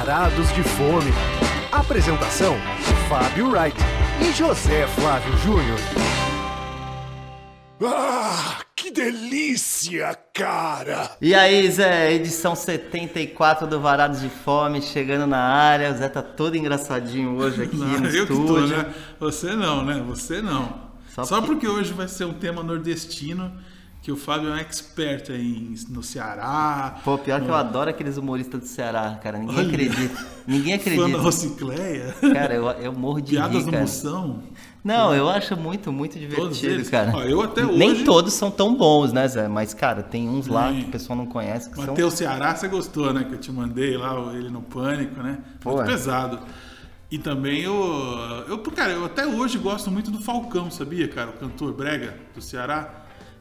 Varados de Fome. Apresentação: Fábio Wright e José Flávio Júnior. Ah, que delícia, cara! E aí, Zé, edição 74 do Varados de Fome, chegando na área. O Zé tá todo engraçadinho hoje aqui Não, no eu estúdio. que tô, né? Você não, né? Você não. Só Só, porque- porque hoje vai ser um tema nordestino, que o Fábio é um expert em, no Ceará. Pô, pior que eu no- adoro aqueles humoristas do Ceará, cara. Ninguém Olha. acredita. Ninguém Fã da acredita. Rocicleia. Cara, eu, eu morro de Piadas rir, no cara. moção. Não, eu acho muito, muito divertido, cara. Ó, eu até Nem hoje- todos são tão bons, né, Zé? Mas, cara, tem uns lá Tem. que o pessoal não conhece que são... Mateus Ceará, você gostou, né? Que eu te mandei lá, ele no Pânico, né? Pô, Muito é. pesado. E também eu, eu. Cara, eu até hoje gosto muito do Falcão, sabia, cara? O cantor Brega do Ceará.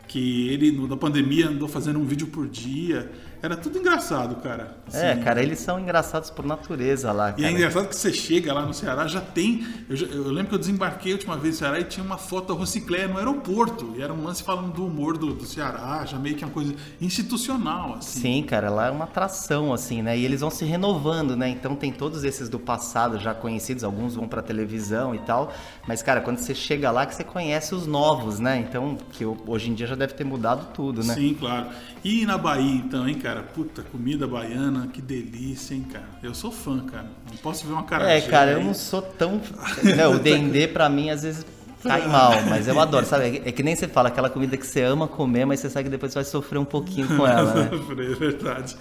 Que ele, no- na pandemia, andou fazendo um vídeo por dia. Era tudo engraçado, cara. É, cara, eles são engraçados por natureza lá, E é cara. engraçado que você chega lá no Ceará, já tem. Eu, eu lembro que eu desembarquei a última vez no Ceará e tinha uma foto da Rocicléia no aeroporto. E era um lance falando do humor do, do Ceará, já meio que uma coisa institucional, assim. Sim, cara, lá é uma atração, assim, né? E eles vão se renovando, né? Então tem todos esses do passado já conhecidos, alguns vão pra televisão e tal. Mas, cara, quando você chega lá que você conhece os novos, né? Então, que hoje em dia já deve ter mudado tudo, né? Sim, claro. E na Bahia, então, hein, cara? Puta, comida baiana, que delícia, hein, cara? Eu sou fã, cara. Não posso ver uma cara É, cara, eu não sou tão. né, o Dendê, pra mim, às vezes cai mal, mas eu adoro, sabe? É que nem você fala, aquela comida que você ama comer, mas você sabe que depois você vai sofrer um pouquinho com ela, né? É verdade.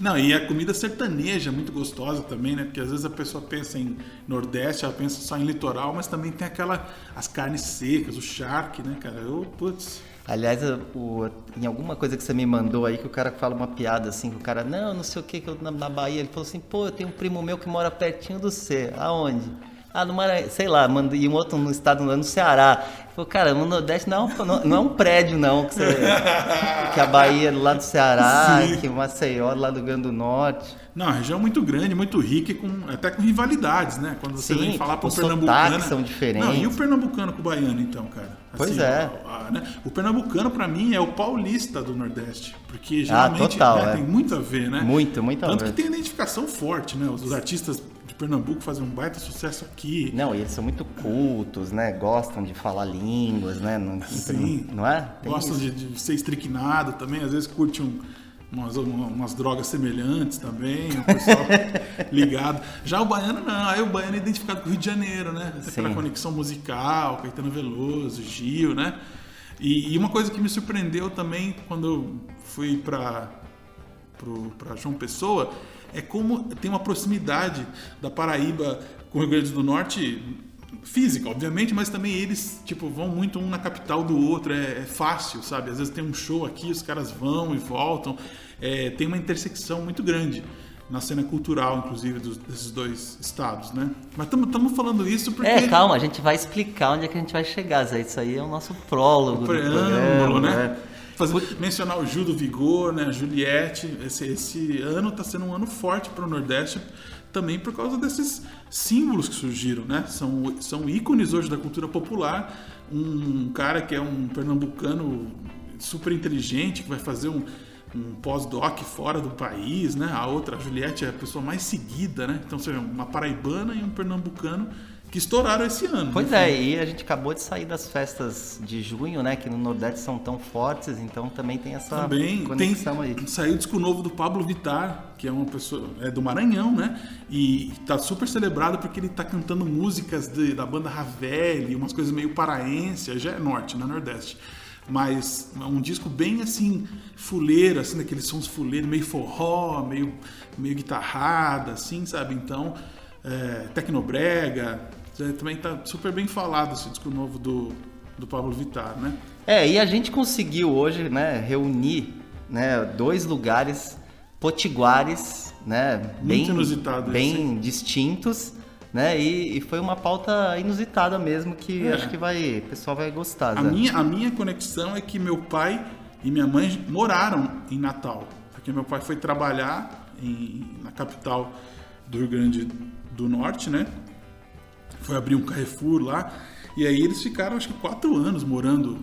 Não, e a comida sertaneja é muito gostosa também, né? Porque às vezes a pessoa pensa em Nordeste, ela pensa só em litoral, mas também tem aquela. as carnes secas, o charque, né, cara? Eu, putz. Aliás, o, em alguma coisa que você me mandou aí, que o cara fala uma piada assim, que o cara, não, não sei o que, que eu, na, na Bahia, ele falou assim, pô, eu tenho um primo meu que mora pertinho do C. Aonde? Ah, no Maranhão, sei lá, manda, e um outro no estado, no Ceará. Falou, cara, no Nordeste não é um, não, não é um prédio, não, que, você, que a Bahia é lado do Ceará, Sim. que Maceió é do lado do Rio Grande do Norte. Não, a região é muito grande, muito rica, e com, até com rivalidades, né? Quando você Sim, vem falar para o os pernambucano. sotaques são diferentes. Não, e o pernambucano com o baiano, então, cara? Pois é. a- a- né? O pernambucano, para mim, é o paulista do Nordeste. Porque geralmente Ah, total, né, é. tem muito a ver, né? Muito, muito a Tanto ver. que tem identificação forte, né? Os artistas de Pernambuco fazem um baita sucesso aqui. Não, e eles são muito cultos, né? Gostam de falar línguas, né? Não, Sim. não é? Tem Gostam de, de ser estricnado também, às vezes curte um- umas, umas drogas semelhantes também, o pessoal ligado. Já o baiano não, aí o baiano é identificado com o Rio de Janeiro, né? Aquela Sim. conexão musical, Caetano Veloso, Gil, né? E, e uma coisa que me surpreendeu também quando eu fui para para João Pessoa é como tem uma proximidade da Paraíba com o Rio Grande do Norte física, obviamente, mas também eles tipo vão muito um na capital do outro, é, é fácil, sabe? Às vezes tem um show aqui, os caras vão e voltam, É, tem uma intersecção muito grande na cena cultural, inclusive, dos- desses dois estados, né? Mas estamos falando isso porque É, calma, a gente vai explicar onde é que a gente vai chegar, Zé. Isso aí é o nosso prólogo do preâmbulo, programa, né? Fazer, mencionar o Gil do Vigor, né? A Juliette. Esse, esse ano está sendo um ano forte para o Nordeste, também por causa desses símbolos que surgiram, né? São, são ícones hoje da cultura popular. Um cara que é um pernambucano super inteligente, que vai fazer um, um pós-doc fora do país, né? A outra, a Juliette, é a pessoa mais seguida, né? Então, vê, uma paraibana e um pernambucano que estouraram esse ano. Pois né? é, e a gente acabou de sair das festas de junho, né? Que no Nordeste são tão fortes, então também tem essa Também tem, conexão aí. saiu o disco novo do Pablo Vittar, que é uma pessoa é do Maranhão, né? E tá super celebrado porque ele tá cantando músicas de- da banda Ravel, umas coisas meio paraense, já é norte, não é nordeste. Mas é um disco bem assim, fuleiro, assim, daqueles sons fuleiros, meio forró, meio, meio guitarrada, assim, sabe? Então, é, tecnobrega, também tá super bem falado esse disco novo do, do Pablo Vittar, né? É, e a gente conseguiu hoje, né, reunir né, dois lugares potiguares, né, bem, bem distintos, né, e, e foi uma pauta inusitada mesmo que É. acho que vai, o pessoal vai gostar. A minha, a minha conexão é que meu pai e minha mãe moraram em Natal. Porque meu pai foi trabalhar em- na capital do Rio Grande do Norte, né? Foi abrir um Carrefour lá. E aí eles ficaram, acho que, quatro anos morando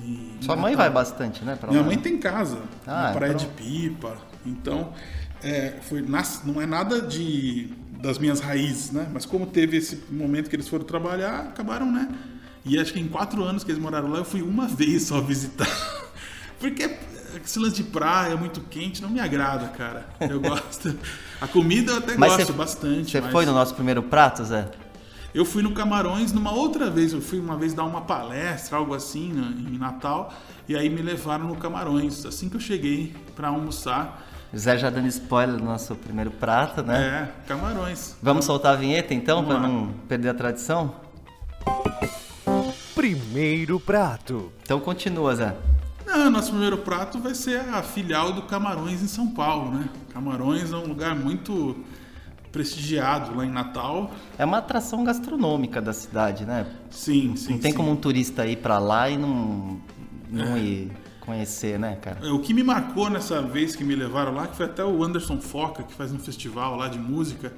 em Sua mãe vai bastante, né? Minha lá? mãe tem casa Ah, na Praia então- de Pipa. Então, é, foi não é nada de das minhas raízes, né? Mas como teve esse momento que eles foram trabalhar, acabaram, né? E acho que em quatro anos que eles moraram lá, eu fui uma vez só visitar. Porque esse lance de praia muito quente não me agrada, cara. Eu gosto. A comida eu até Mas gosto você- bastante. Você mas foi no nosso primeiro prato, Zé? Eu fui no Camarões numa outra vez. Eu fui uma vez dar uma palestra, algo assim, né, em Natal. E aí me levaram no Camarões. Assim que eu cheguei pra almoçar. O Zé já dando spoiler do nosso primeiro prato, né? É, Camarões. Vamos soltar a vinheta então, Vamos para não perder a tradição? Primeiro prato. Então continua, Zé. Não, nosso primeiro prato vai ser a filial do Camarões em São Paulo, né? Camarões é um lugar muito prestigiado lá em Natal. É uma atração gastronômica da cidade, né? Sim, sim. não tem sim. como um turista ir pra lá e não, não ir conhecer, né, cara? É, O que me marcou nessa vez que me levaram lá, que foi até o Anderson Foca, que faz um festival lá de música,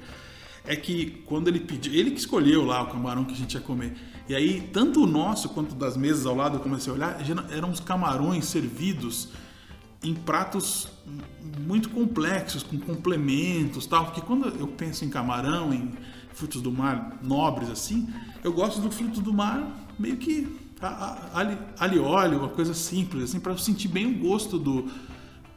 é que quando ele pediu, ele que escolheu lá o camarão que a gente ia comer. E aí, tanto o nosso quanto das mesas ao lado, eu comecei a olhar, eram os camarões servidos em pratos muito complexos, com complementos tal. Porque quando eu penso em camarão, em frutos do mar nobres assim, eu gosto do fruto do mar meio que ali, óleo, uma coisa simples, assim, para eu sentir bem o gosto do,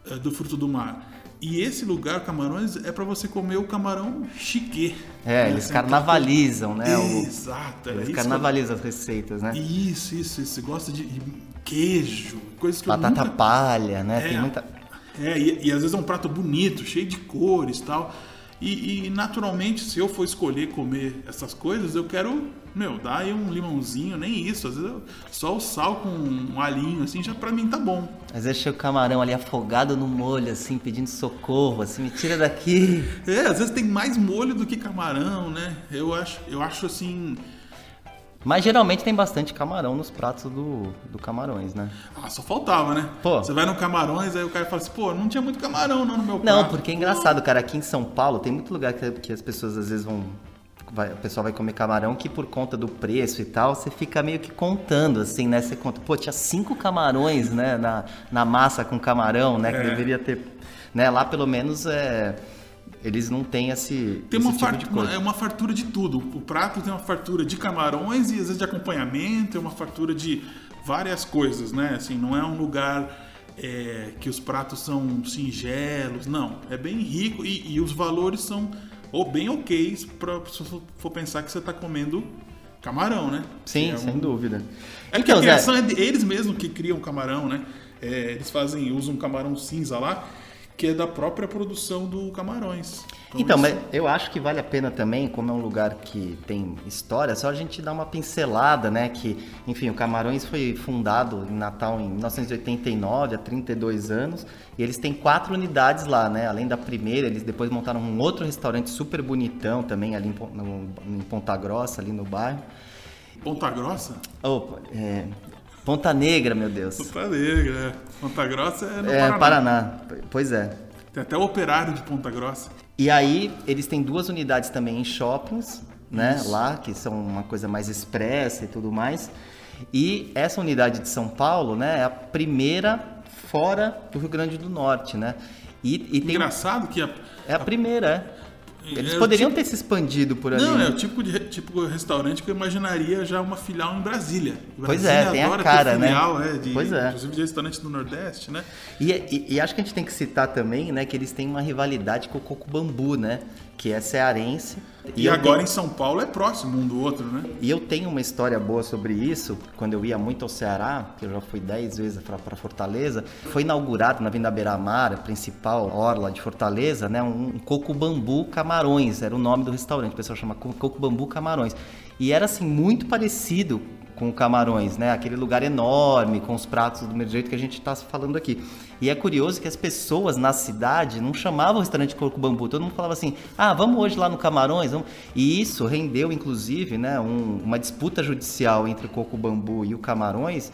eh, do fruto do mar. E esse lugar, Camarões, é para você comer o camarão chique. É, Né, eles assim, carnavalizam, né? Exato, eles eu- carnavalizam as receitas, né? Isso, isso, isso. Você gosta de queijo, coisas que eu Batata nunca... palha, né? É, Tem muita. É, e, e às vezes é um prato bonito, cheio de cores tal. E, e naturalmente, se eu for escolher comer essas coisas, eu quero, meu, dar aí um limãozinho, nem isso. Às vezes eu- só o sal com um alhinho, assim, já pra mim tá bom. Às vezes chega o camarão ali afogado no molho, assim, pedindo socorro, assim, me tira daqui. É, às vezes tem mais molho do que camarão, né? Eu acho, eu acho assim. Mas geralmente tem bastante camarão nos pratos do, do Camarões, né? Ah, só faltava, né? Pô. Você vai no Camarões, aí o cara fala assim, pô, não tinha muito camarão não no meu Não, prato. porque é engraçado, cara. Aqui em São Paulo tem muito lugar que, que as pessoas às vezes vão. Vai, o pessoal vai comer camarão que por conta do preço e tal, você fica meio que contando, assim, né? Você conta, pô, tinha cinco camarões, né? Na, na massa com camarão, né? Que É. deveria ter. Né? Lá pelo menos é. Eles não têm esse, Tem esse uma, tipo far- de uma- é uma fartura de tudo. O prato tem uma fartura de camarões e às vezes de acompanhamento, é uma fartura de várias coisas, né? Assim, não é um lugar é, que os pratos são singelos, não. É bem rico e, e os valores são ou bem ok para se for pensar que você está comendo camarão, né? Sim, é sem um- dúvida. É porque Então, a Zé, criação é de- eles mesmos que criam camarão, né? É, eles fazem, usam camarão cinza lá, que é da própria produção do Camarões. Então, isso- mas eu acho que vale a pena também, como é um lugar que tem história, só a gente dar uma pincelada, né? Que, enfim, o Camarões foi fundado em Natal em 1989, há 32 anos, e eles têm quatro unidades lá, né? Além da primeira, eles depois montaram um outro restaurante super bonitão também ali em, no- em Ponta Grossa, ali no bairro. Ponta Grossa? Opa, é, Ponta Negra, meu Deus. Ponta Negra, é. Ponta Grossa é no É, Paraná. Paraná. Pois é. Tem até o operário de Ponta Grossa. E aí, eles têm duas unidades também em shoppings, né? Lá, que são uma coisa mais expressa e tudo mais. E essa unidade de São Paulo, né, é a primeira fora do Rio Grande do Norte, né? E, e tem. Engraçado que a, É a primeira, é. Eles É poderiam tipo- ter se expandido por ali. Não, né? é o tipo de, tipo de restaurante que eu imaginaria já uma filial em Brasília. Pois Brasília é, tem a cara, né? filial, é, de, Pois é. Inclusive de restaurante do Nordeste, né? E, e- e acho que a gente tem que citar também, né, que eles têm uma rivalidade com o Coco Bambu, né? Que é cearense. E, eu agora tenho- em São Paulo é próximo um do outro, né? E eu tenho uma história boa sobre isso. Quando eu ia muito ao Ceará, que eu já fui 10 vezes para Fortaleza, foi inaugurado na Vinda Beira-Mar, a principal orla de Fortaleza, né, um, um Coco Bambu Camarões, era o nome do restaurante. O pessoal chama Co- Coco Bambu Camarões. E era assim muito parecido com Camarões, né? Aquele lugar enorme, com os pratos do mesmo jeito que a gente está falando aqui. E é curioso que as pessoas na cidade não chamavam o restaurante Coco Bambu. Todo mundo falava assim, ah, vamos hoje lá no Camarões. Vamos... E isso rendeu, inclusive, né, um- uma disputa judicial entre o Coco Bambu e o Camarões,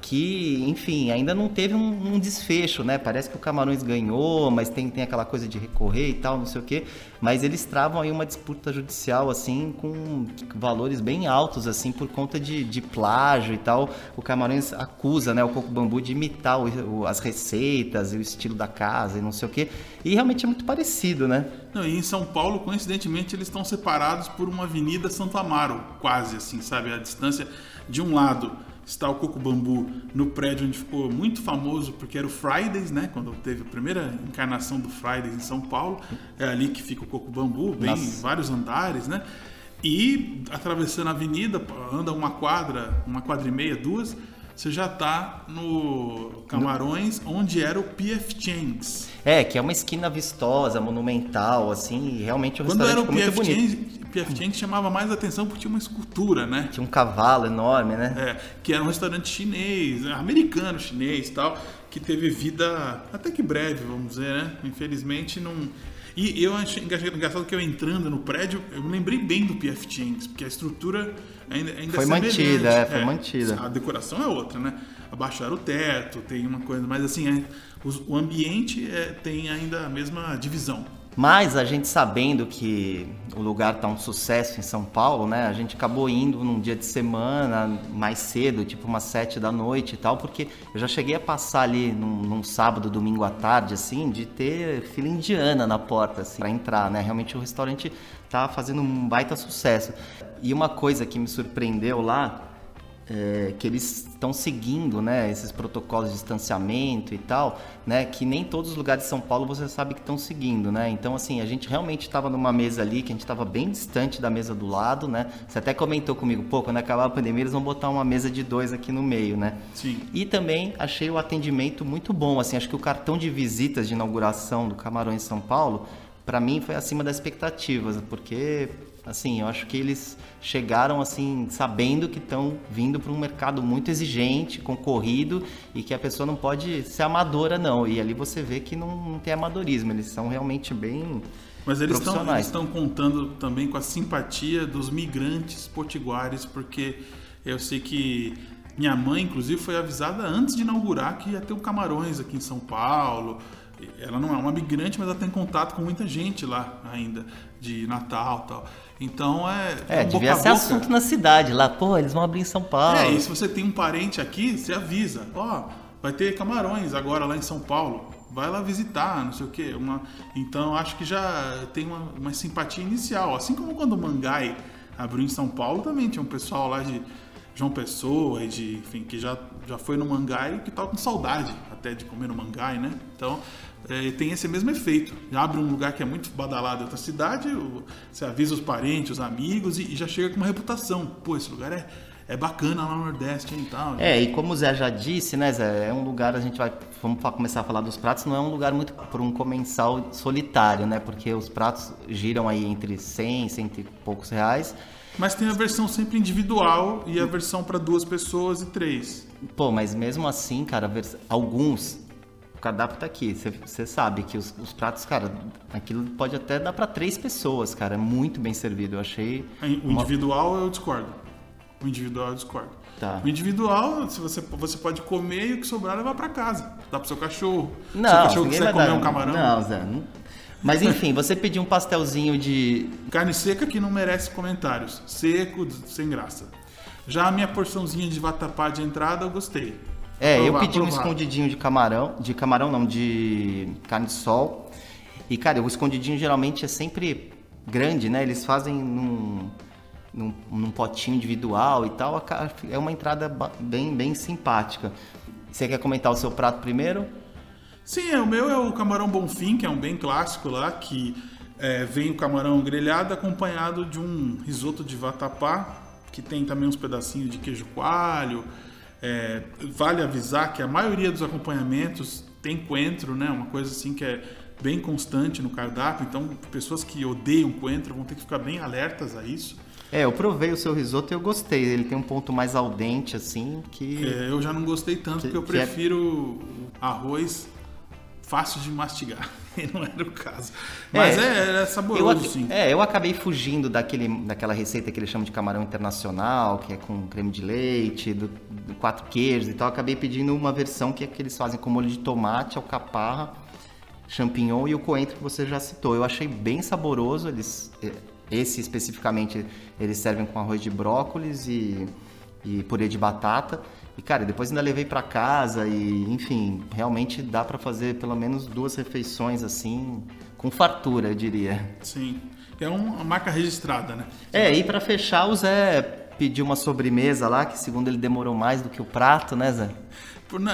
que, enfim, ainda não teve um, um, desfecho, né? Parece que o Camarões ganhou, mas tem, tem aquela coisa de recorrer e tal, não sei o quê. Mas eles travam aí uma disputa judicial, assim, com valores bem altos, assim, por conta de, de plágio e tal. O Camarões acusa, né, o Coco Bambu de imitar o, o, as receitas e o estilo da casa e não sei o quê. E realmente é muito parecido, né? Não, e em São Paulo, coincidentemente, eles estão separados por uma avenida Santo Amaro, quase assim, sabe? A distância de um lado está o Coco Bambu no prédio onde ficou muito famoso porque era o Fridays, né? Quando teve a primeira encarnação do Fridays em São Paulo, é ali que fica o Coco Bambu, bem Nossa. vários andares, né? E atravessando a avenida, anda uma quadra, uma quadra e meia, duas, você já está no Camarões, no... onde era o PF Chang's. É, que é uma esquina vistosa, monumental, assim, e realmente o Quando restaurante era o PF Chang's, PF Chang's chamava mais atenção porque tinha uma escultura, né? Tinha um cavalo enorme, né? É, que era um restaurante chinês, americano chinês tal, que teve vida até que breve, vamos dizer, né? Infelizmente não e eu achei engraçado que eu entrando no prédio, eu me lembrei bem do PF Chang's, porque a estrutura ainda, ainda foi mantida, é, foi é, mantida. A decoração é outra, né? Abaixaram o teto, tem uma coisa, mas assim, é, o, ambiente é, tem ainda a mesma divisão. Mas a gente sabendo que o lugar tá um sucesso em São Paulo, né? A gente acabou indo num dia de semana, mais cedo, tipo umas sete da noite e tal, porque eu já cheguei a passar ali num, num sábado, domingo à tarde, assim, de ter fila indiana na porta, assim, pra entrar, né? Realmente o restaurante tá fazendo um baita sucesso. E uma coisa que me surpreendeu lá é, que eles estão seguindo, né, esses protocolos de distanciamento e tal, né, que nem todos os lugares de São Paulo você sabe que estão seguindo, né? Então assim a gente realmente estava numa mesa ali que a gente estava bem distante da mesa do lado, né? Você até comentou comigo, pô, quando acabar a pandemia eles vão botar uma mesa de dois aqui no meio, né? Sim. E também achei o atendimento muito bom, assim, acho que o cartão de visitas de inauguração do Camarões São Paulo para mim foi acima das expectativas, porque assim, eu acho que eles chegaram assim sabendo que estão vindo para um mercado muito exigente, concorrido e que a pessoa não pode ser amadora não. E ali você vê que não, não tem amadorismo, eles são realmente bem mas eles estão contando também com a simpatia dos migrantes potiguares, porque eu sei que minha mãe, inclusive, foi avisada antes de inaugurar que ia ter o Camarões aqui em São Paulo. Ela não é uma migrante, mas ela tem contato com muita gente lá ainda, de Natal tal. Então é. É, devia ser assunto na cidade lá. Pô, eles vão abrir em São Paulo. É, e se você tem um parente aqui, você avisa. Ó, oh, vai ter camarões agora lá em São Paulo. Vai lá visitar, não sei o quê. Uma... Então acho que já tem uma, uma simpatia inicial. Assim como quando o Mangai abriu em São Paulo, também tinha um pessoal lá de João Pessoa e de, enfim, que já, já foi no Mangai e que tava com saudade até de comer no Mangai, né? Então é, tem esse mesmo efeito. Abre um lugar que é muito badalado em outra cidade, você avisa os parentes, os amigos e, e já chega com uma reputação. Pô, esse lugar é, é bacana lá no Nordeste e tal. É, e como o Zé já disse, né, Zé, é um lugar, a gente vai, vamos começar a falar dos pratos, não é um lugar muito para um comensal solitário, né, porque os pratos giram aí entre 100, 100 e poucos reais. Mas tem a versão sempre individual e a versão para duas pessoas e três. Pô, mas mesmo assim, cara, alguns o tá aqui. Você sabe que os, os, pratos, cara, aquilo pode até dar para três pessoas, cara. É muito bem servido. Eu achei. O uma... individual eu discordo. O individual eu discordo. Tá. O individual, se você, você pode comer e o que sobrar levar para casa. Dá pro seu cachorro. Não, seu cachorro quiser comer dar... um camarão. Não, Zé. Não... Mas enfim, você pediu um pastelzinho de. Carne seca que não merece comentários. Seco, sem graça. Já a minha porçãozinha de vatapá de entrada eu gostei. É, provar, eu pedi provar. um escondidinho de camarão, de camarão não, de carne de sol. E, cara, o escondidinho geralmente é sempre grande, né? Eles fazem num, num, num potinho individual e tal. É uma entrada bem, bem simpática. Você quer comentar o seu prato primeiro? Sim, é, o meu é o camarão bonfim, que é um bem clássico lá, que é, vem o camarão grelhado acompanhado de um risoto de vatapá, que tem também uns pedacinhos de queijo coalho, é, vale avisar que a maioria dos acompanhamentos tem coentro, né? Uma coisa assim que é bem constante no cardápio. Então, pessoas que odeiam coentro vão ter que ficar bem alertas a isso. É, eu provei o seu risoto e eu gostei. Ele tem um ponto mais al dente, assim, que... É, eu já não gostei tanto, que, porque eu é prefiro é... arroz fácil de mastigar. E não era o caso. Mas é, é, saboroso, eu, sim. É, eu acabei fugindo daquele, daquela receita que eles chamam de camarão internacional, que é com creme de leite, do, do quatro queijos e tal. Eu acabei pedindo uma versão que, é que eles fazem com molho de tomate, alcaparra, champignon e o coentro que você já citou. Eu achei bem saboroso. Eles, é, esse especificamente, eles servem com arroz de brócolis e, e purê de batata. E cara, depois ainda levei para casa e, enfim, realmente dá para fazer pelo menos duas refeições assim, com fartura, eu diria. Sim. É uma marca registrada, né? É, e para fechar, o Zé pediu uma sobremesa lá, que segundo ele demorou mais do que o prato, né, Zé?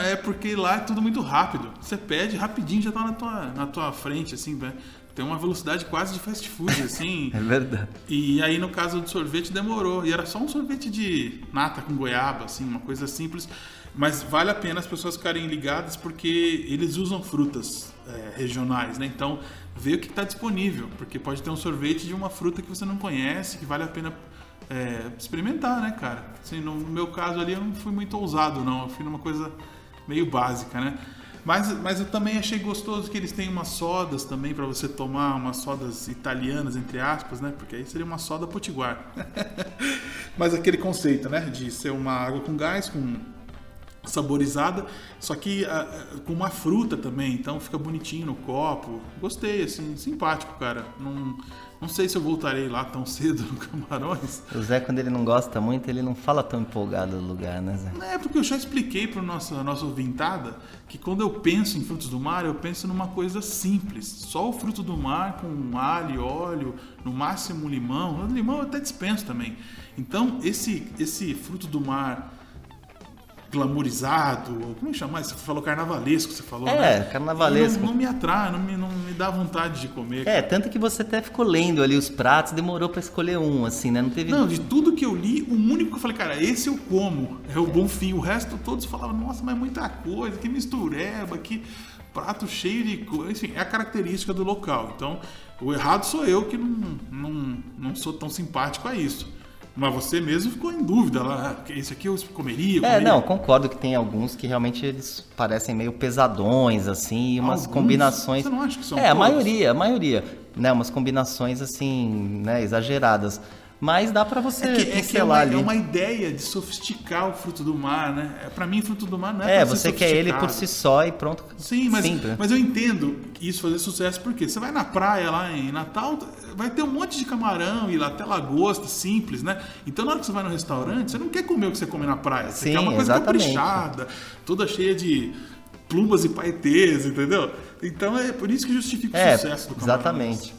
É porque lá é tudo muito rápido. Você pede rapidinho, já tá na tua, na tua frente, assim, né? Tem uma velocidade quase de fast food, assim. é verdade. E aí, no caso do sorvete, demorou. E era só um sorvete de nata com goiaba, assim, uma coisa simples. Mas vale a pena as pessoas ficarem ligadas porque eles usam frutas é, regionais, né? Então, vê o que está disponível. Porque pode ter um sorvete de uma fruta que você não conhece, que vale a pena é, experimentar, né, cara? Assim, no meu caso ali, eu não fui muito ousado, não. Eu fui numa coisa meio básica, né? Mas, mas eu também achei gostoso que eles têm umas sodas também para você tomar, umas sodas italianas, entre aspas, né? Porque aí seria uma soda potiguar. mas aquele conceito, né? De ser uma água com gás, com saborizada, só que uh, com uma fruta também, então fica bonitinho no copo. Gostei, assim, simpático, cara. Não, não sei se eu voltarei lá tão cedo no Camarões. O Zé, quando ele não gosta muito, ele não fala tão empolgado do lugar, né, Zé? É, porque eu já expliquei para nossa nossa ouvintada que quando eu penso em frutos do mar, eu penso numa coisa simples. Só o fruto do mar com alho, óleo, no máximo limão. Limão eu até dispenso também. Então, esse, esse fruto do mar glamourizado, como é que chama? Você falou carnavalesco, você falou, é, né? carnavalesco. Não, não, me atrai, não me, não me dá vontade de comer. É, tanto que você até ficou lendo ali os pratos, demorou para escolher um, assim, né? Não teve... Não, de tudo que eu li, o único que eu falei, cara, esse eu como, é o bom fim. O resto todos falavam, nossa, mas é muita coisa, que mistureba, que prato cheio de coisa. Enfim, é a característica do local. Então, o errado sou eu que não, não, não sou tão simpático a isso. Mas você mesmo ficou em dúvida lá, ah, esse aqui eu comeria, comeria. É, não, concordo que tem alguns que realmente eles parecem meio pesadões, assim, umas alguns? combinações. Você não acha que são É, todos? a maioria, a maioria, né, umas combinações assim, né, exageradas. Mas dá para você é que, é, que é, uma, é uma ideia de sofisticar o fruto do mar, né? É, para mim, fruto do mar não é É, você quer ele por si só e pronto. Sim, mas, mas eu entendo isso fazer sucesso porque você vai na praia lá em Natal, vai ter um monte de camarão e até lagosta, simples, né? Então na hora que você vai no restaurante, você não quer comer o que você come na praia. Você Sim, quer uma coisa exatamente. caprichada, toda cheia de plumas e paetês, entendeu? Então é por isso que justifica o é, sucesso do camarão. Exatamente.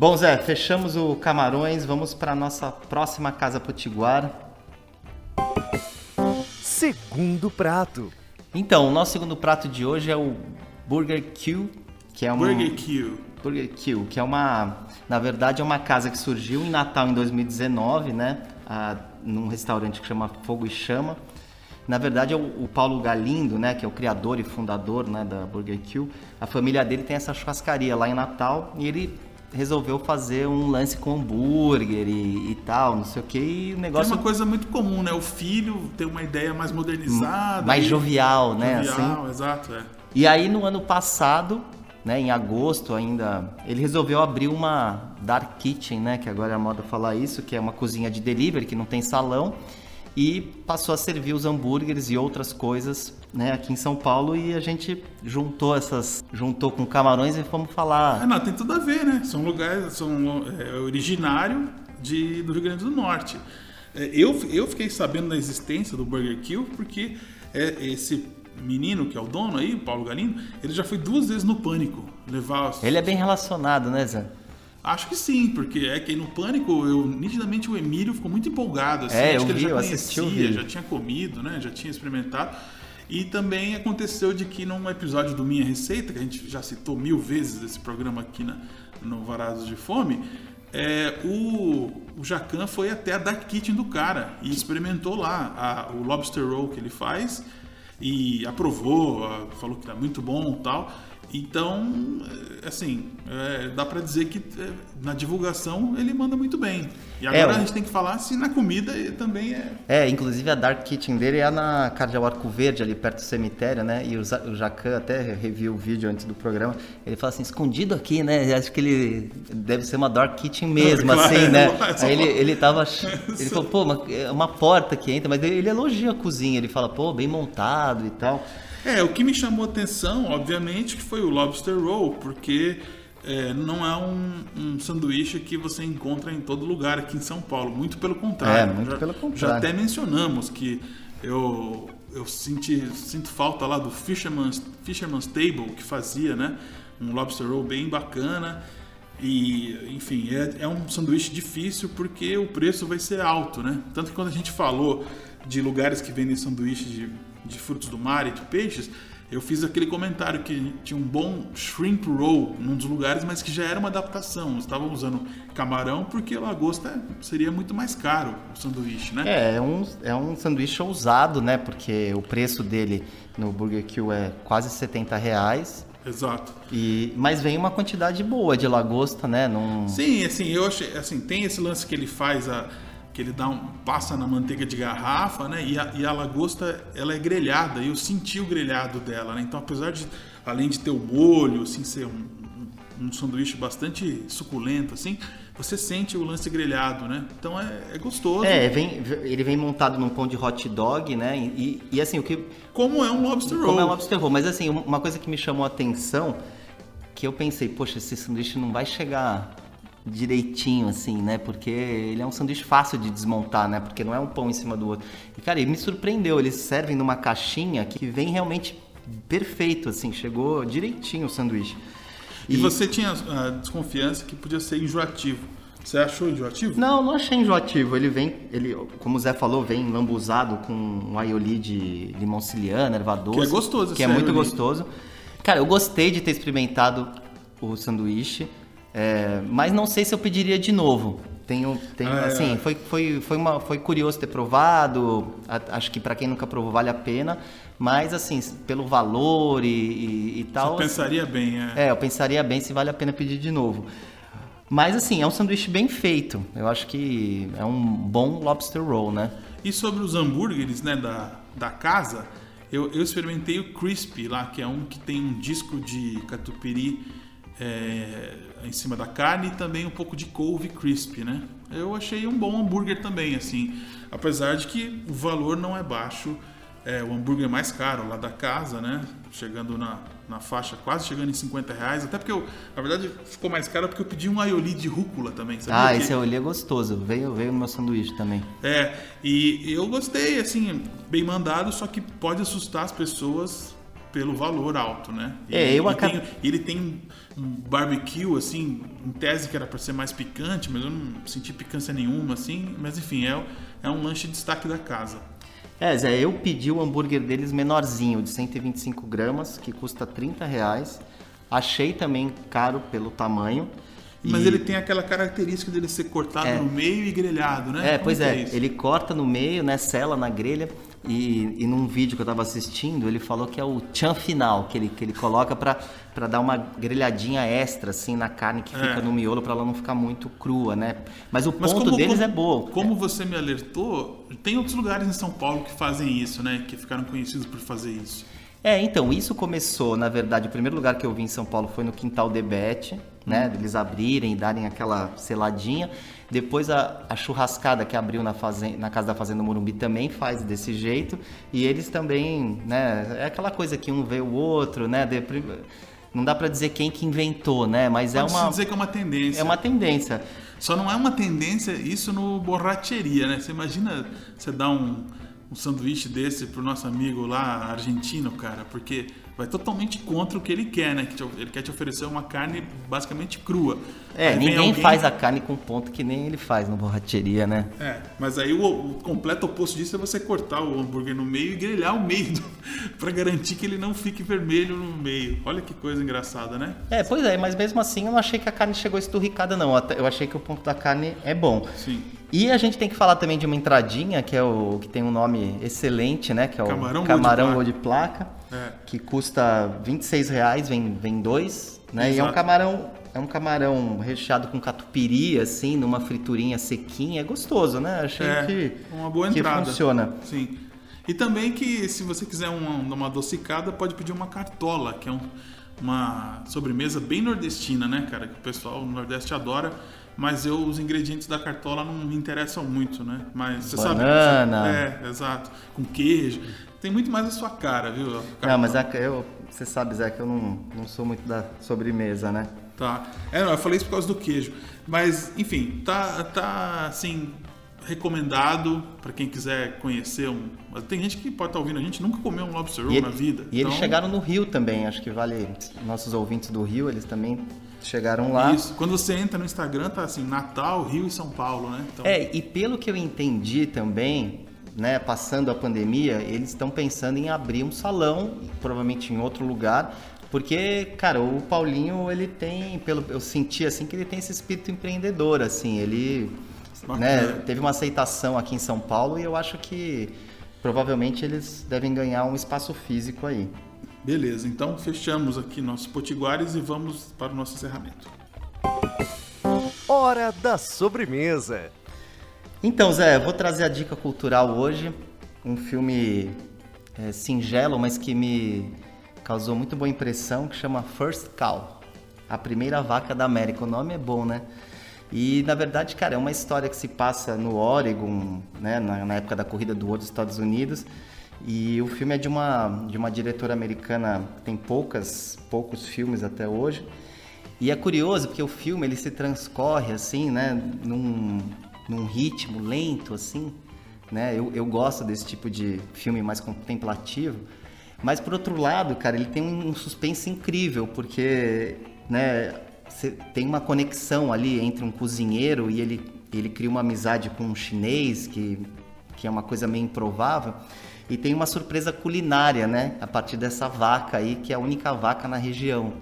Bom, Zé, fechamos o Camarões, vamos para nossa próxima casa potiguar. Segundo prato. Então, o nosso segundo prato de hoje é o Burger Q, que é uma Burger Q. Burger Q, que é uma, na verdade, é uma casa que surgiu em Natal em 2019, né? A, num restaurante que chama Fogo e Chama. Na verdade, é o, o, Paulo Galindo, né, que é o criador e fundador, né, da Burger Q. A família dele tem essa churrascaria lá em Natal e ele resolveu fazer um lance com hambúrguer e, e tal, não sei o que, e o negócio... É uma coisa muito comum, né? O filho tem uma ideia mais modernizada. Mais e... jovial, né? Jovial, assim. exato, é. E aí no ano passado, né, em agosto ainda, ele resolveu abrir uma dark kitchen, né, que agora é a moda falar isso, que é uma cozinha de delivery que não tem salão e passou a servir os hambúrgueres e outras coisas né, aqui em São Paulo e a gente juntou essas juntou com camarões e fomos falar ah, não, tem tudo a ver né são lugares são é, originário de, do Rio Grande do Norte é, eu, eu fiquei sabendo da existência do Burger Kill porque é, esse menino que é o dono aí, Paulo Galindo, ele já foi duas vezes no Pânico levar. Ele é bem relacionado, né, Zé? Acho que sim, porque é que no Pânico, eu nitidamente o Emílio ficou muito empolgado. Assim, é, acho eu que ele vi, já conhecia, assisti já tinha comido, né? Já tinha experimentado. E também aconteceu de que num episódio do Minha Receita, que a gente já citou mil vezes esse programa aqui na, no Varados de Fome, é, o, o Jacan foi até a Dark Kitchen do cara e experimentou lá a, o lobster roll que ele faz e aprovou, ah, falou que tá muito bom e tal. Então, é, assim, é, dá para dizer que é, na divulgação ele manda muito bem. E É, agora o- a gente tem que falar se na comida também é. É, inclusive a Dark Kitchen dele é na Cardeal Arco Verde, ali perto do cemitério, né? E o, o Jacan até reviu o vídeo antes do programa. Ele fala assim, escondido aqui, né? Acho que ele deve ser uma Dark Kitchen mesmo, Claro, assim, né? é só- Aí ele, ele tava. Ele falou, pô, uma, é uma porta que entra, mas ele elogia a cozinha. Ele fala, pô, bem montado e tal. É, o que me chamou a atenção, obviamente, que foi o Lobster Roll, porque é, não é um, um sanduíche que você encontra em todo lugar aqui em São Paulo. Muito pelo contrário. É, muito Já- pelo contrário. Já até mencionamos que eu, eu senti, sinto falta lá do Fisherman's, Fisherman's Table, que fazia, né? Um Lobster Roll bem bacana. E, enfim, é, é um sanduíche difícil porque o preço vai ser alto, né? Tanto que quando a gente falou de lugares que vendem sanduíche de, de frutos do mar e de peixes, eu fiz aquele comentário que tinha um bom shrimp roll num dos lugares, mas que já era uma adaptação. Estavam usando camarão porque lagosta seria muito mais caro o sanduíche, né? É, é um, é um sanduíche ousado, né? Porque o preço dele no Burger Kill é quase 70 reais. Exato. E, mas vem uma quantidade boa de lagosta, né? Num... Sim, assim, eu achei, assim, tem esse lance que ele faz a que ele dá um passa na manteiga de garrafa, né? E a, e a lagosta ela é grelhada, e eu senti o grelhado dela, né? Então, apesar de além de ter o molho, assim, ser um, um, um sanduíche bastante suculento, assim, você sente o lance grelhado, né? Então é, é gostoso. É, vem, ele vem montado num pão de hot dog, né? E, e assim, o que. Como é um lobster roll. Como é um lobster roll. Mas assim, uma coisa que me chamou a atenção, que eu pensei, poxa, esse sanduíche não vai chegar direitinho, assim, né? Porque ele é um sanduíche fácil de desmontar, né? Porque não é um pão em cima do outro. E, cara, ele me surpreendeu. Eles servem numa caixinha que vem realmente perfeito, assim. Chegou direitinho o sanduíche. E você tinha a desconfiança que podia ser enjoativo. Você achou enjoativo? Não, não achei enjoativo. Ele vem, ele, como o Zé falou, vem lambuzado com um aioli de limão siciliano, erva doce. Que é gostoso Que é muito aioli. gostoso. Cara, eu gostei de ter experimentado o sanduíche, é, mas não sei se eu pediria de novo. Tenho, tenho Ah, é. assim, foi, foi, foi, uma, foi curioso ter provado. a- acho que para quem nunca provou vale a pena. Mas assim, pelo valor e, e, e tal. Você pensaria bem, é. É, eu pensaria bem se vale a pena pedir de novo. Mas assim, é um sanduíche bem feito. Eu acho que é um bom lobster roll, né? E sobre os hambúrgueres né, da, da casa, eu, eu experimentei o Crispy lá, que é um que tem um disco de catupiry é, em cima da carne e também um pouco de couve crispy, né? Eu achei um bom hambúrguer também, assim. Apesar de que o valor não é baixo. É o hambúrguer mais caro lá da casa, né? Chegando na, na faixa, quase chegando em 50 reais. Até porque, eu, na verdade, ficou mais caro porque eu pedi um aioli de rúcula também? Ah, esse aioli é gostoso. Veio, veio no meu sanduíche também. é, e eu gostei, assim, bem mandado, só que pode assustar as pessoas pelo valor alto, né? E, É, eu acabo- ele tem um barbecue, assim, em tese que era para ser mais picante, mas eu não senti picância nenhuma, assim. Mas enfim, é, é um lanche de destaque da casa. É, Zé, eu pedi o hambúrguer deles menorzinho, de 125 gramas, que custa 30 reais. Achei também caro pelo tamanho. Mas E- ele tem aquela característica dele ser cortado É. no meio e grelhado, né? É, Como pois é, isso? ele corta no meio, né, sela na grelha e, e num vídeo que eu tava assistindo, ele falou que é o tchan final, que ele, que ele coloca pra, pra dar uma grelhadinha extra, assim, na carne que fica É. no miolo pra ela não ficar muito crua, né? Mas o Mas ponto como- deles como- é bom. Como você me alertou, tem outros lugares em São Paulo que fazem isso, né? Que ficaram conhecidos por fazer isso. É, então, isso começou, na verdade, o primeiro lugar que eu vi em São Paulo foi no Quintal Debete, né? Eles abrirem e darem aquela seladinha. Depois a, a churrascada que abriu na, na Casa da Fazenda Morumbi também faz desse jeito. E eles também, né? É aquela coisa que um vê o outro, né? De- não dá pra dizer quem que inventou, né? Mas é Pode-se uma, dizer que é uma tendência. é uma tendência. Só não é uma tendência isso no borracheria, né? Você imagina você dar um, um sanduíche desse pro nosso amigo lá argentino, cara, porque vai totalmente contra o que ele quer, né? Ele quer te oferecer uma carne basicamente crua. É, Aí ninguém alguém- faz a carne com ponto que nem ele faz no borracheria, né? É, mas aí o, o completo oposto disso é você cortar o hambúrguer no meio e grelhar o meio para garantir que ele não fique vermelho no meio. Olha que coisa engraçada, né? É, pois é, mas mesmo assim eu não achei que a carne chegou esturricada, não. Eu achei que o ponto da carne é bom. Sim. E a gente tem que falar também de uma entradinha, que é o que tem um nome excelente, né? Que é o Camarão camarão Gol de gol de placa, É. que custa 26 reais, vem, vem dois, né? E é um Exato. camarão, é um camarão recheado com catupiry, assim, numa friturinha sequinha, é gostoso, né? Achei É, que, uma boa que entrada. funciona. Sim. E também que se você quiser uma, uma adocicada, pode pedir uma cartola, que é um- uma sobremesa bem nordestina, né, cara? Que o pessoal no Nordeste adora. Mas eu, os ingredientes da cartola não me interessam muito, né? Mas você Banana. sabe. É, exato. Com queijo. Tem muito mais a sua cara, viu? a cartola. Não, mas é, eu, você sabe, Zé, que eu não, não sou muito da sobremesa, né? Tá. É, não, eu falei isso por causa do queijo. Mas, enfim, tá, tá assim, recomendado para quem quiser conhecer um. mas Tem gente que pode estar ouvindo a gente, nunca comeu um lobster roll na vida. e eles Então, chegaram no Rio também, acho que vale. Nossos ouvintes do Rio, eles também chegaram lá. Isso. Quando você entra no Instagram, tá assim, Natal, Rio e São Paulo, né? Então, É, e pelo que eu entendi também, né, passando a pandemia, eles estão pensando em abrir um salão, provavelmente em outro lugar, porque, cara, o Paulinho, ele tem, pelo eu senti assim que ele tem esse espírito empreendedor, assim, ele né, teve uma aceitação aqui em São Paulo e eu acho que provavelmente eles devem ganhar um espaço físico aí. Beleza, então fechamos aqui nossos potiguares e vamos para o nosso encerramento. Hora da sobremesa. Então, Zé, eu vou trazer a dica cultural hoje. Um filme é, singelo, mas que me causou muito boa impressão, que chama First Cow. A primeira vaca da América. O nome é bom, né? E, na verdade, cara, é uma história que se passa no Oregon, né? Na, na época da corrida do ouro dos Estados Unidos. E o filme é de uma, de uma diretora americana que tem poucas, poucos filmes até hoje. E é curioso porque o filme ele se transcorre assim, né, num, num ritmo lento assim, né? Eu, eu gosto desse tipo de filme mais contemplativo. Mas por outro lado, cara, ele tem um suspense incrível, porque, né, tem uma conexão ali entre um cozinheiro e ele ele cria uma amizade com um chinês que que é uma coisa meio improvável. E tem uma surpresa culinária, né? A partir dessa vaca aí, que é a única vaca na região.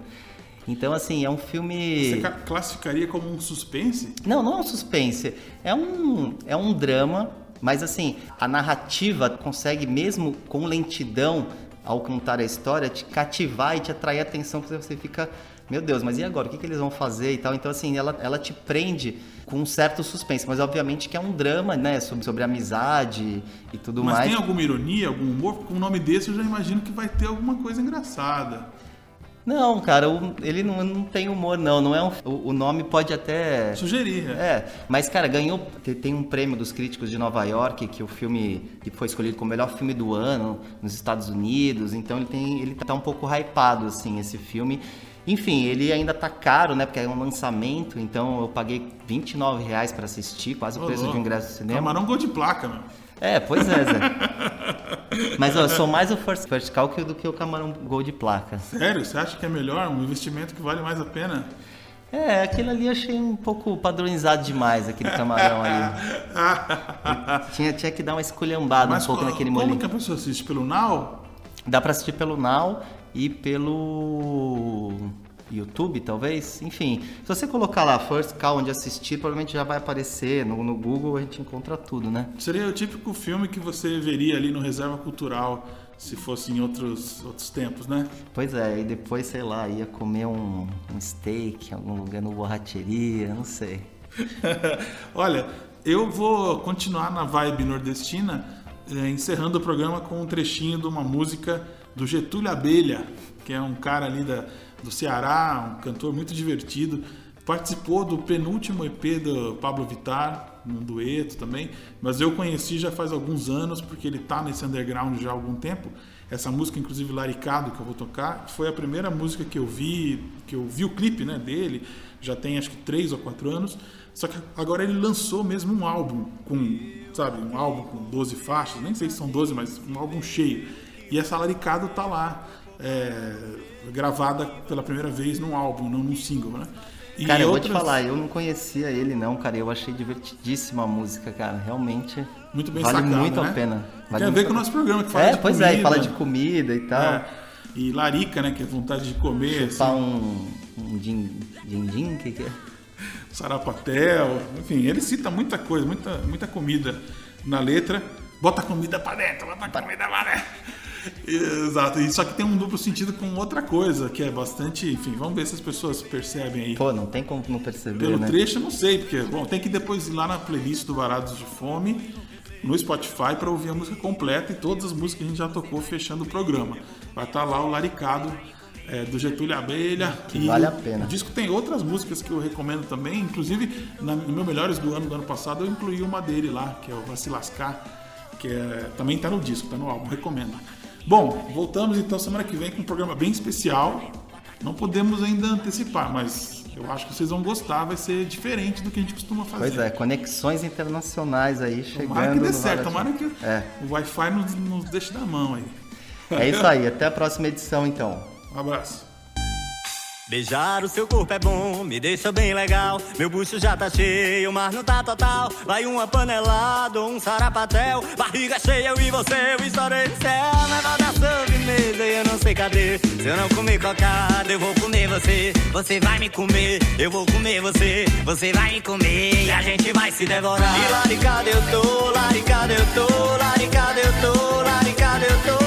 Então, assim, é um filme. Você ca- classificaria como um suspense? Não, não é um suspense. É um, é um drama, mas assim, a narrativa consegue, mesmo com lentidão, ao contar a história, te cativar e te atrair a atenção, porque você fica, meu Deus, mas e agora? O que, que eles vão fazer e tal? Então, assim, ela, ela te prende com um certo suspense, mas obviamente que é um drama, né? Sobre, sobre amizade e tudo Mas mais. tem alguma ironia, algum humor? Com o nome desse eu já imagino que vai ter alguma coisa engraçada. Não, cara, o- ele não, não tem humor, não. não é um- o, o nome pode até. Sugerir, é. É, mas cara, ganhou. te- Tem um prêmio dos críticos de Nova York, que o filme que foi escolhido como o melhor filme do ano nos Estados Unidos. Então ele tem. Ele tá um pouco hypado, assim, esse filme. Enfim, ele ainda tá caro, né? Porque é um lançamento, então eu paguei 29 reais pra assistir, quase o preço de um ingresso de cinema. Camarão gol de placa, meu. É, pois é, Zé. Mas ó, eu sou mais o First, first Call que o- do que o Camarão Gol de placa. Sério? Você acha que é melhor? Um investimento que vale mais a pena? É, aquele ali eu achei um pouco padronizado demais, aquele camarão ali. tinha, tinha que dar uma esculhambada um pouco co- naquele como molinho. que a pessoa assiste? Pelo Now? Dá pra assistir pelo Now e pelo YouTube, talvez. Enfim, se você colocar lá First Call onde assistir, provavelmente já vai aparecer. No, no Google a gente encontra tudo, né? Seria o típico filme que você veria ali no Reserva Cultural se fosse em outros, outros tempos, né? Pois é, e depois, sei lá, ia comer um, um steak em algum lugar no borracheria, não sei. Olha, eu vou continuar na vibe nordestina, eh, encerrando o programa com um trechinho de uma música do Getúlio Abelha, que é um cara ali da, do Ceará, um cantor muito divertido. Participou do penúltimo EP do Pablo Vittar, num dueto também, mas eu conheci já faz alguns anos, porque ele tá nesse underground já há algum tempo. Essa música, inclusive Laricado, que eu vou tocar, foi a primeira música que eu vi, que eu vi o clipe né, dele, já tem acho que três ou quatro anos. Só que agora ele lançou mesmo um álbum com, sabe, um álbum com 12 faixas, nem sei se são 12, mas um álbum cheio. E essa Laricado tá lá, é, gravada pela primeira vez num álbum, não num single, né? E Cara, eu vou te outras- falar, eu não conhecia ele não, cara. Eu achei divertidíssima a música, cara. Realmente. Muito bem vale sacado, muito né? a pena. Vale Tem a ver com o nosso programa, que fala É, de pois é, e comida. fala de comida e tal. É. E larica, né? Que é vontade de comer. Chupar assim. um, um din, din, din, que que é? sarapatel, enfim, ele cita muita coisa, muita, muita comida na letra. Bota comida pra dentro, bota comida pra dentro. Exato, e só que tem um duplo sentido com outra coisa, que é bastante. Enfim, vamos ver se as pessoas percebem aí. Pô, não tem como não perceber, Pelo né? trecho, eu não sei, porque, bom, tem que depois ir lá na playlist do Varados de Fome, no Spotify, para ouvir a música completa e todas as músicas que a gente já tocou fechando o programa. Vai estar lá o Laricado é, do Getúlio Abelha. Que vale a pena. O disco tem outras músicas que eu recomendo também, inclusive na, no meu Melhores do ano do ano passado eu incluí uma dele lá, que é o Vai Se Lascar, que é, também tá no disco, tá no álbum, recomendo. Bom, voltamos então semana que vem com um programa bem especial. Não podemos ainda antecipar, mas eu acho que vocês vão gostar, vai ser diferente do que a gente costuma fazer. Pois é, conexões internacionais aí chegando. Tomara que dê certo, tomara que É. o Wi-Fi nos, nos deixe na mão aí. É isso aí, até a próxima edição então. Um abraço. Beijar o seu corpo é bom, me deixa bem legal. Meu bucho já tá cheio, mas não tá total. Vai uma panelada um sarapatel. Barriga cheia, eu e você, eu estourei no céu. Na da sobremesa, eu não sei cadê. Se eu não comer cocada, eu vou comer você. Você vai me comer, eu vou comer você. Você vai me comer e a gente vai se devorar. E laricada eu tô, laricada eu tô, laricada eu tô, laricada eu tô,